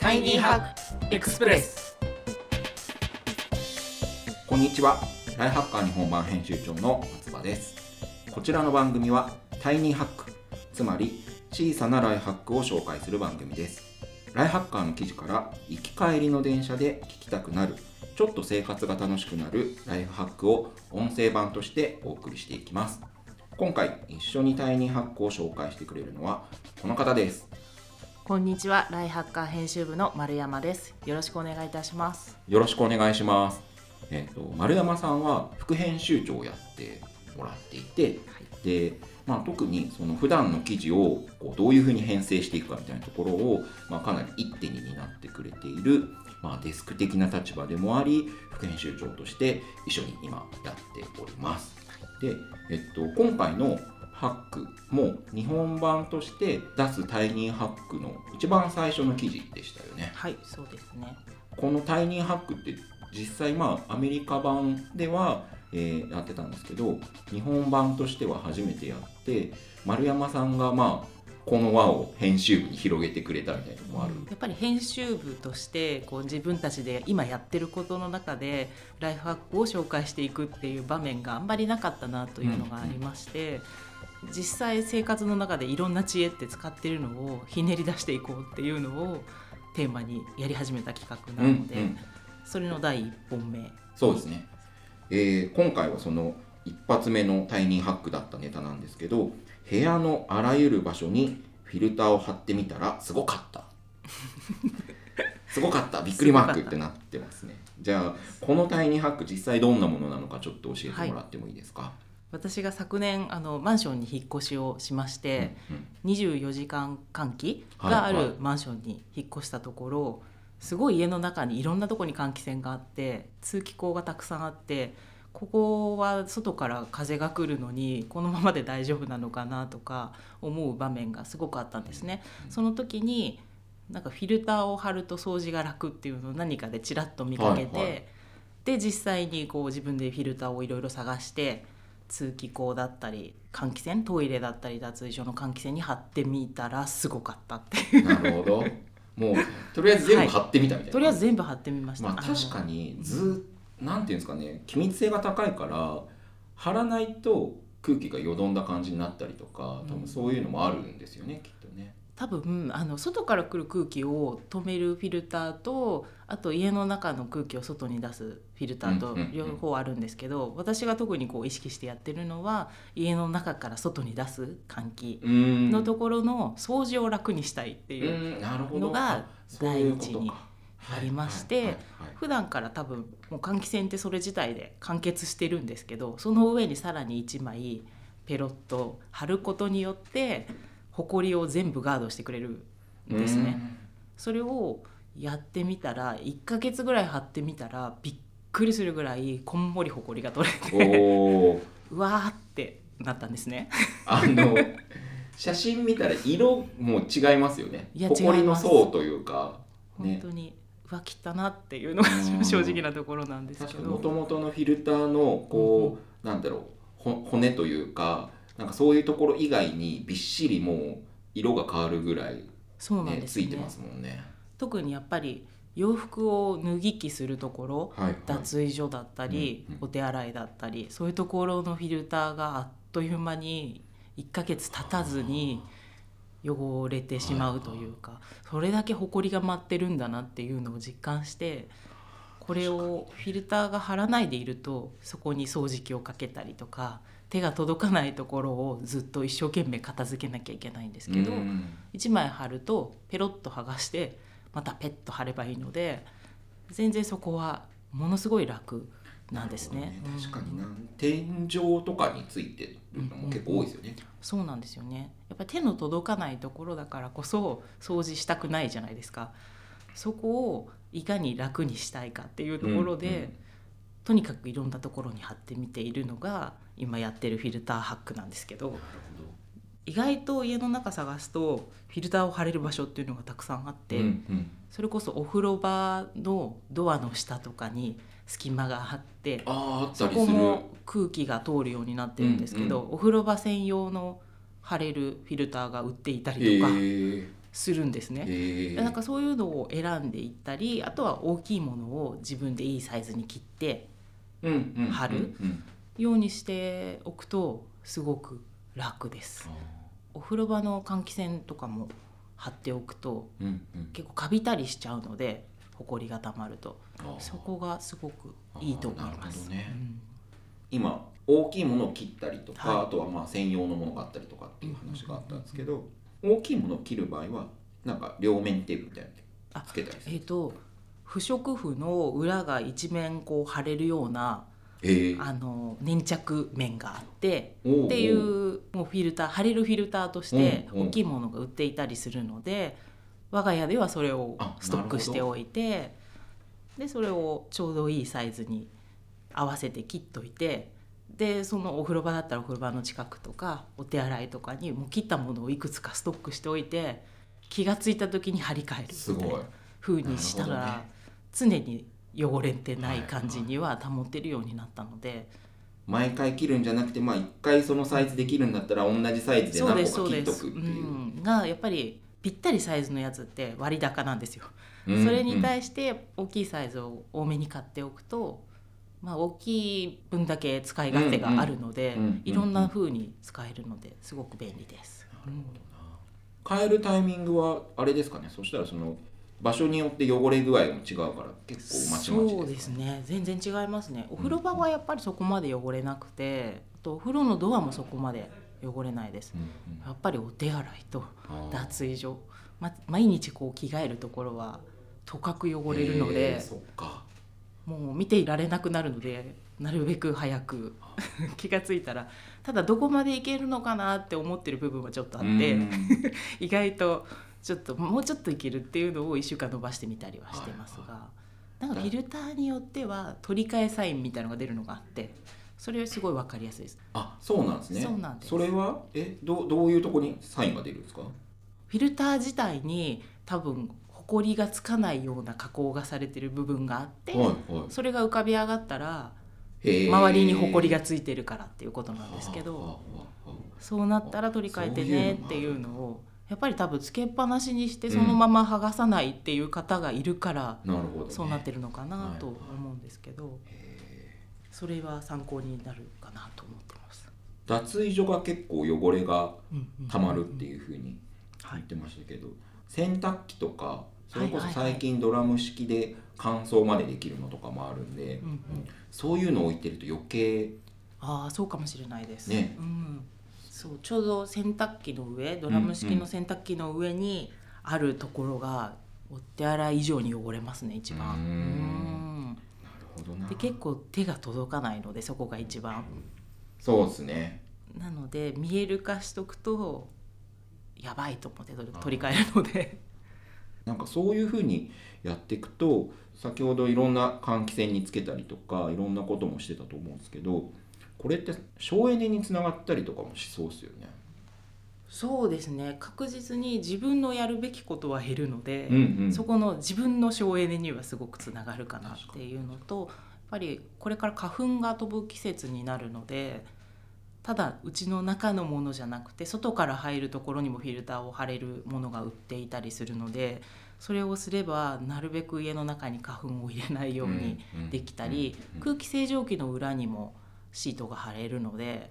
タイニーハックエクスプレス。こんにちは。ライフハッカー日本版編集長の松葉です。こちらの番組はタイニーハックつまり小さなライフハックを紹介する番組です。ライフハッカーの記事から行き帰りの電車で聞きたくなるちょっと生活が楽しくなるライフハックを音声版としてお送りしていきます。今回一緒にタイニーハックを紹介してくれるのはこの方です。こんにちは、ライハッカー編集部の丸山です。よろしくお願いいたします。よろしくお願いします。えっ、と丸山さんは副編集長をやってもらっていて、で、まあ特にその普段の記事をこうどういうふうに編成していくかみたいなところをまあかなり一手に担ってくれているまあデスク的な立場でもあり、副編集長として一緒に今やっております。で、えっと今回のハックも日本版として出すタイニーハックの一番最初の記事でしたよね。はい、そうですね。このタイニーハックって実際まあアメリカ版では、えーやってたんですけど日本版としては初めてやって丸山さんがまあこの輪を編集部に広げてくれたみたいなのもある、やっぱり編集部としてこう自分たちで今やってることの中でライフハックを紹介していくっていう場面があんまりなかったなというのがありまして、実際生活の中でいろんな知恵って使ってるのをひねり出していこうっていうのをテーマにやり始めた企画なので、うんうん。それの第一本目。そうですね、えー今回はその一発目のタイニーハックだったネタなんですけど部屋のあらゆる場所にフィルターを貼ってみたらすごかった。すごかった。びっくりマークってなってますね。じゃあこのタイニーハック実際どんなものなのかちょっと教えてもらってもいいですか、私が昨年あのマンションに引っ越しをしまして、24時間換気があはい。はいるマンションに引っ越したところ、すごい家の中にいろんなとこに換気扇があって通気口がたくさんあってここは外から風が来るのにこのままで大丈夫なのかなとか思う場面がすごくあったんですね。その時になんかフィルターを貼ると掃除が楽っていうのを何かでちらっと見かけて、はいはい。で実際にこう自分でフィルターをいろいろ探して通気口だったり換気扇トイレだったり脱衣所の換気扇に貼ってみたらすごかったっていう。なるほど。もうとりあえず全部貼ってみたみたいな、とりあえず全部貼ってみました、まあ確かにずなんていうんですかね。気密性が高いから貼らないと空気がよどんだ感じになったりとか多分そういうのもあるんですよね、きっとね。多分あの外から来る空気を止めるフィルターとあと家の中の空気を外に出すフィルターと両方あるんですけど、私が特にこう意識してやってるのは家の中から外に出す換気のところの掃除を楽にしたいっていうのが第一にありまして普段から多分もう換気扇ってそれ自体で完結してるんですけどその上にさらに1枚ペロッと貼ることによってほこりを全部ガードしてくれるんですね。それをやってみたら1ヶ月ぐらい貼ってみたらびっくりするぐらいこんもりほこりが取れて うわーってなったんですね。あの写真見たら色も違いますよね。いやほこりの層というかね。本当にうわ切ったなっていうのがうん。正直なところなんですけ確かにもど。ともとのフィルターのこう、なんだろうほ骨というかなんかそういうところ以外にびっしりもう色が変わるぐらい、そうなんね、ですよね。ついてますもんね。特にやっぱり洋服を脱ぎ着するところはいはい、脱衣所だったり、うんうん。お手洗いだったりそういうところのフィルターがあっという間に1ヶ月経たずに汚れてしまうというかそれだけほこりが舞ってるんだなっていうのを実感してこれをフィルターが貼らないでいるとそこに掃除機をかけたりとか手が届かないところをずっと一生懸命片付けなきゃいけないんですけど。うん1枚貼るとペロッと剥がしてまたペッと貼ればいいので全然そこはものすごい楽なんですね。なるほど確かにうんな天井とかについてるのも結構多いですよね。そうなんですよねやっぱり手の届かないところだからこそ掃除したくないじゃないですかそこをいかに楽にしたいかっていうところで、うんうんとにかくいろんなところに貼ってみているのが今やってるフィルターハックなんですけど意外と家の中探すとフィルターを貼れる場所っていうのがたくさんあって。うんうんそれこそお風呂場のドアの下とかに隙間があってそ。こも空気が通るようになってるんですけど、うんお風呂場専用の貼れるフィルターが売っていたへりとか、ーするんですね。へーなんかそういうのを選んでいったりあとは大きいものを自分でいいサイズに切ってうんうんうん貼るうんようにしておくとすごく楽です。お風呂場の換気扇とかも貼っておくとうんうん。結構カビたりしちゃうのでほこりがたまると。そこがすごくいいと思います。ね。うん。今大きいものを切ったりとか、はい。あとはまあ専用のものがあったりとかっていう話があったんですけど、大きいものを切る場合はなんか両面テープみたいなのつけたりするえっ、と不織布の裏が一面こう貼れるようなへえ。あの粘着面があってっていうもうフィルター貼れるフィルターとして大きいものが売っていたりするので我が家ではそれをあストックしておいてでそれをちょうどいいサイズに合わせて切っといてでそのお風呂場だったらお風呂場の近くとかお手洗いとかにもう切ったものをいくつかストックしておいて気がついた時に張り替えるすごいみたい。な風にしたら、常に汚れてない感じには保てるようになったので。毎回切るんじゃなくてまあ一回そのサイズで切るんだったら同じサイズで何個か切っとくっていう。ん、がやっぱりぴったりサイズのやつって割高なんですよ、うんそれに対して大きいサイズを多めに買っておくと、まあ、大きい分だけ使い勝手があるので、うんうんうんうんいろんな風に使えるのですごく便利です、変えるタイミングはあれですかね？そしたらその場所によって汚れ具合も違うから結構まちまちそうですね。全然違いますね。お風呂場はやっぱりそこまで汚れなくてあとお風呂のドアもそこまで汚れないです、うんうん。やっぱりお手洗いと脱衣所、ま、毎日こう着替えるところはとかく汚れるのへでもう見ていられなくなるのでなるべく早く 気がついたらただどこまでいけるのかなって思ってる部分はちょっとあってうん。意外とちょっともうちょっといけるっていうのを1週間伸ばしてみたりはしてますが、はなんかフィルターによっては取り替えサインみたいのが出るのがあってそれすごい分かりやすいです。あそうなんですね。そうなんです。それはえどうどういうとこにサインが出るんですか？フィルター自体に多分ホコリがつかないような加工がされてる部分があって、はいはい。それが浮かび上がったら周りにホコリがついてるからっていうことなんですけどそうなったら取り替えてねっていうのをやっぱり多分つけっぱなしにしてうん。そのまま剥がさないっていう方がいるからなるほど、ね、そうなってるのかなとはい思うんですけどへそれは参考になるかなと思ってます。ー脱衣所が結構汚れがうんうん。たまるっていうふうにはい。言ってましたけど、洗濯機とかそれこそはい。はいはい最近ドラム式で乾燥までできるのとかもあるんで、うんうん。そういうのを置いてると余計ああそうかもしれないです。ね。うん、そうちょうど洗濯機の上ドラム式の洗濯機の上にあるところがお手洗い以上に汚れますね一番。うーん。うん。なるほどな。で結構手が届かないのでそこが一番。そうですね。なので見える化しとくとやばいと思って取り取り替えるので。なんかそういうふうにやっていくと先ほどいろんな換気扇につけたりとかいろんなこともしてたと思うんですけどこれって省エネにつながったりとかもしそうですよね。そうですね。確実に自分のやるべきことは減るので、うんうん。そこの自分の省エネにはすごくつながるかなっていうのとやっぱりこれから花粉が飛ぶ季節になるのでただうちの中のものじゃなくて外から入るところにもフィルターを貼れるものが売っていたりするのでそれをすればなるべく家の中に花粉を入れないようにできたり、空気清浄機の裏にもシートが貼れるので。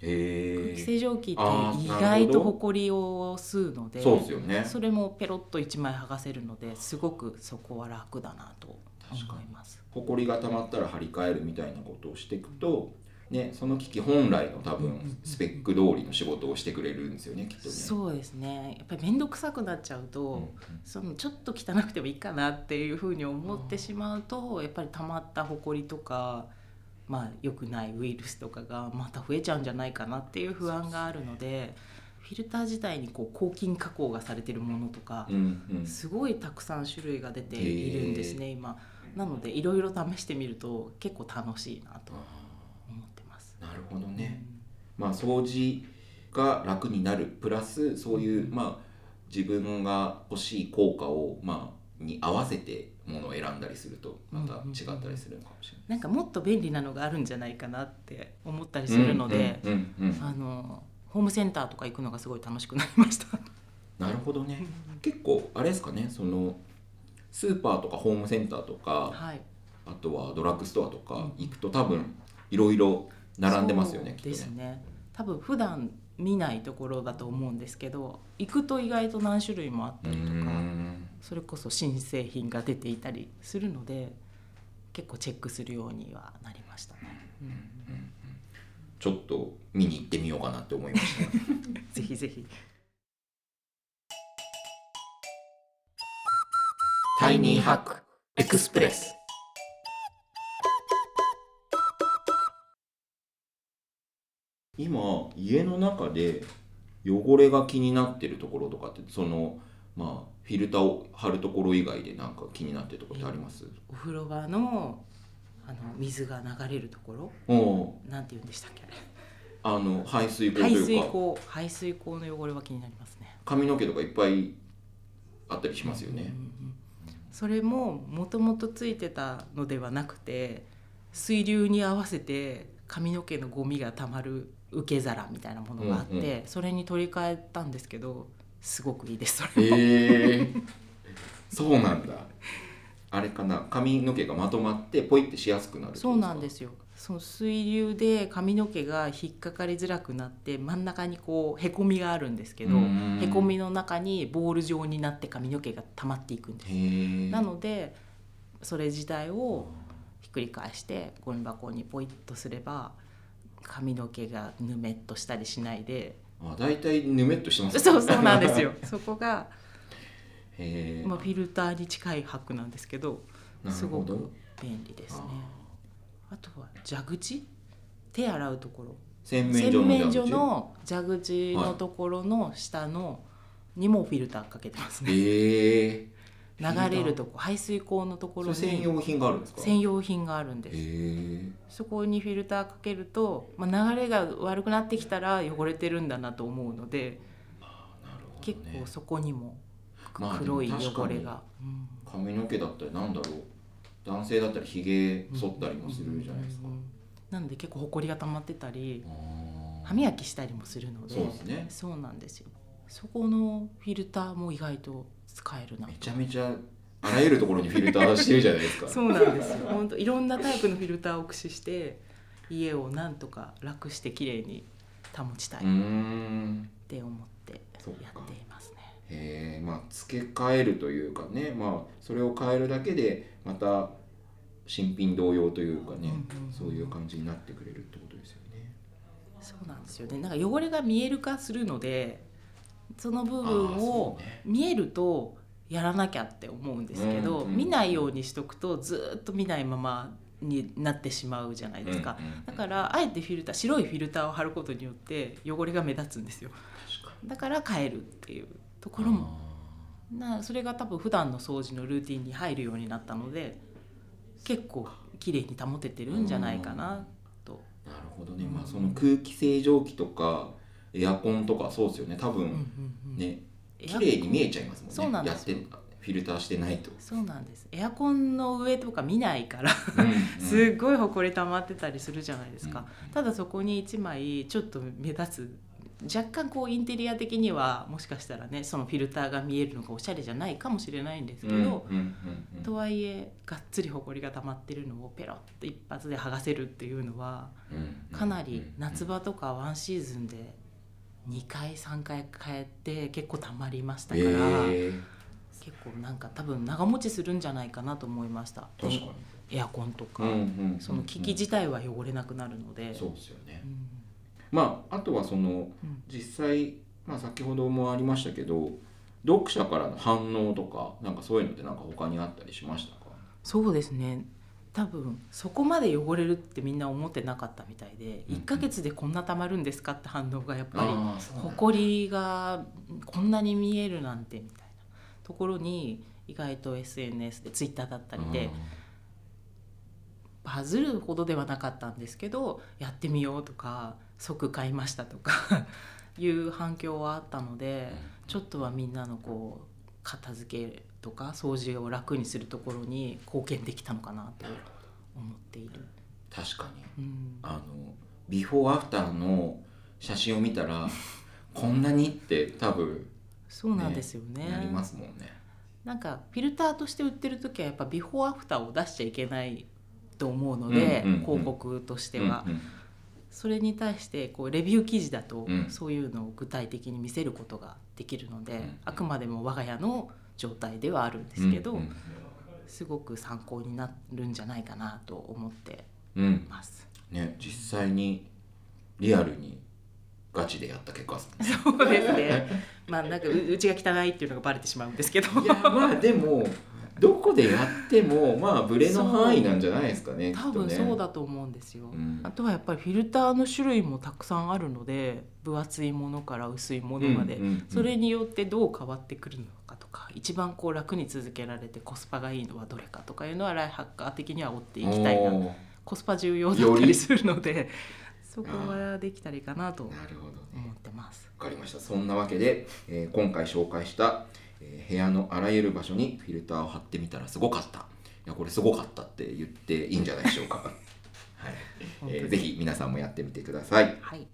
へ空気え清浄機って意外とほこりを吸うのでそうですよねそれもペロッと1枚剥がせるのですごくそこは楽だなと思います。ほこりが溜まったら張り替えるみたいなことをしていくと、ね、その機器本来の多分スペック通りの仕事をしてくれるんですよねきっとね。そうですねやっぱり面倒くさくなっちゃうと、うんうんそのちょっと汚くてもいいかなっていうふうに思ってしまうとやっぱり溜まったほこりとか、まあ、良くないウイルスとかがまた増えちゃうんじゃないかなっていう不安があるのでフィルター自体にこう抗菌加工がされてるものとか、うんうんすごいたくさん種類が出ているんですね、今。なのでいろいろ試してみると結構楽しいなと思ってます。なるほどね。まあ掃除が楽になるプラスそういうまあ自分が欲しい効果をまあに合わせてものを選んだりするとまた違ったりするのかもしれない。なんかもっと便利なのがあるんじゃないかなって思ったりするので、あのホームセンターとか行くのがすごい楽しくなりました。なるほどね。結構あれですかねそのスーパーとかホームセンターとかはい。あとはドラッグストアとか行くと多分いろいろ並んでますよねですね。ね多分普段見ないところだと思うんですけど行くと意外と何種類もあったりとか。んそれこそ新製品が出ていたりするので結構チェックするようにはなりましたね、ちょっと見に行ってみようかなって思いました。ぜひぜひ。タイニーハックエクスプレス。今家の中で汚れが気になってるところとかってそのまあフィルターを貼るところ以外でなんか気になってるところってあります？お風呂場のあの水が流れるとこおろなんて言うんでしたっけ？あの排水口と排いうか。水口。排水口の汚れは気になりますね。髪の毛とかいっぱいあったりしますよね。うん。うんそれももともとついてたのではなくて水流に合わせて髪の毛のゴミがたまる受け皿みたいなものがあって、うんうそれに取り替えたんですけどすごくいいですそれも、へえ。そうなんだ。あれかな。髪の毛がまとまってポイってしやすくなるそうなんですよ。その水流で髪の毛が引っかかりづらくなって真ん中にこうへこみがあるんですけどうん。へこみの中にボール状になって髪の毛が溜まっていくんです。なのでそれ自体をひっくり返してゴミ箱にポイッとすれば髪の毛がぬめっとしたりしないであ大体ぬめっとしてますね。そうそうなんですよ。そこが、へえまあ、フィルターに近いハックなんですけどなすごく便利ですね。あとは蛇口？手洗うところ。洗面所の蛇口のところの下のにもフィルターかけてますね。へえ流れるとこ排水口のところに専用品があるんですか？専用品があるんです。へえそこにフィルターかけると、まあ、流れが悪くなってきたら汚れてるんだなと思うのでなるほど結ね構そこにもまあ黒い汚れが、うん。髪の毛だったりなんだろう。男性だったらひげ剃ったりもするじゃないですか。うんうんうんなので結構ほこりが溜まってたり歯磨きしたりもするのでそうですね。そうなんですよ。そこのフィルターも意外と使えるなめちゃめちゃあらゆるところにフィルターしてるじゃないですか。そうなんですよ。本当いろんなタイプのフィルターを駆使して家をなんとか楽してきれいに保ちたい。うって思ってやそっていますね。へえまあ付け替えるというかね。まあそれを変えるだけでまた新品同様というかね、そういう感じになってくれるってことですよね。そうなんですよね。なんか汚れが見える化するのでその部分を見えるとやらなきゃって思うんですけど、うんうん見ないようにしとくとずっと見ないままになってしまうじゃないですか、うんうんうんだからあえてフィルター白いフィルターを貼ることによって汚れが目立つんですよ。だから変えるっていうとこにろも。なそれが多分普段の掃除のルーティンに入るようになったので結構綺麗に保ててるんじゃないかなと。なるほどね、うん。まあその空気清浄機とかエアコンとかそうですよね。多分うんうんうん綺麗に見えちゃいますもんね。そうなんです。よやってフィルターしてないと、そうなんです。エアコンの上とか見ないから。うんうん。すっごいほこり溜まってたりするじゃないですか、ただそこに1枚ちょっと目立つ。若干こうインテリア的にはもしかしたらねそのフィルターが見えるのがおしゃれじゃないかもしれないんですけど、うんうんうんうん。とはいえがっつりほこりが溜まってるのをペロッと一発で剥がせるっていうのはうん。かなり夏場とかワンシーズンで2回3回変えて結構溜まりましたから、え。ー結構なんか多分長持ちするんじゃないかなと思いました。確かに。エアコンとか、うんうんうんその機器自体は汚れなくなるので、そうですよね。うん。まああとはそのうん。実際、まあ、先ほどもありましたけど読者からの反応とかなんかそういうのってなんか他にあったりしましたか？そうですね多分そこまで汚れるってみんな思ってなかったみたいで、うん1ヶ月でこんなたまるんですかって反応がやっぱりほこりがこんなに見えるなんてみたいなところに意外と SNS で Twitter だったりでバズるほどではなかったんですけどやってみようとか即買いましたとか いう反響はあったのでちょっとはみんなのこう片付けとか掃除を楽にするところに貢献できたのかなと思っている。確かに。うん。あのビフォーアフターの写真を見たら こんなにって多分そうなんですよね。なりますもんね。なんかフィルターとして売ってる時はやっぱビフォーアフターを出しちゃいけないと思うので、うんうんうん広告としては、うんうん。それに対してこうレビュー記事だとうん。そういうのを具体的に見せることができるので、ん。あくまでも我が家の状態ではあるんですけど、うんうんすごく参考になるんじゃないかなと思ってうんます。ね、実際にリアルにガチでやった結果。そうですね。まあなんかううちが汚いっていうのがバレてしまうんですけど。いやまあでもどこでやっても まあブレの範囲なんじゃないですかね。多分そうだと思うんですよ、んあとはやっぱりフィルターの種類もたくさんあるので分厚いものから薄いものまで、うんうんうんそれによってどう変わってくるのかとか一番こう楽に続けられてコスパがいいのはどれかとかいうのはライフハッカー的には追っていきたいなコスパ重要だったりするのでそこはできたらいいかなとなるほどね。思ってます。わかりました。そんなわけで、えー今回紹介した、えー部屋のあらゆる場所にフィルターを貼ってみたらすごかった。いやこれすごかったって言っていいんじゃないでしょうか。はい。えーぜひ皆さんもやってみてください。はい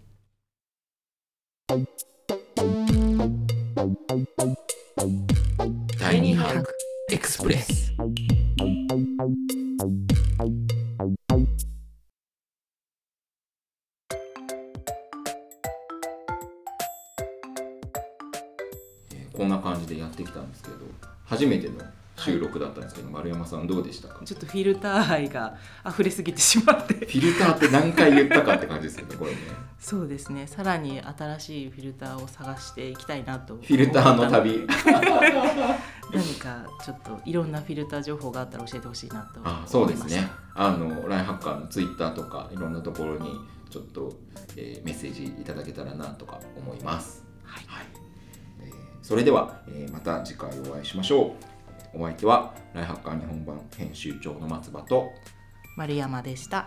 第2ハークエクスプレスですけど、初めての収録だったんですけど、丸山さんどうでしたか？ちょっとフィルター愛が溢れすぎてしまってフィルターって何回言ったかって感じですよね、これね。そうですねさらに新しいフィルターを探していきたいなとフィルターの旅。何かちょっといろんなフィルター情報があったら教えてほしいなと思いまあそうですね。あの、ラインハッカーのツイッターとか、いろんなところにちょっと、えーメッセージいただけたらなとか思います。はいはい。それでは、えーまた次回お会いしましょう。お相手は、ライハッカー日本版編集長の松葉と、丸山でした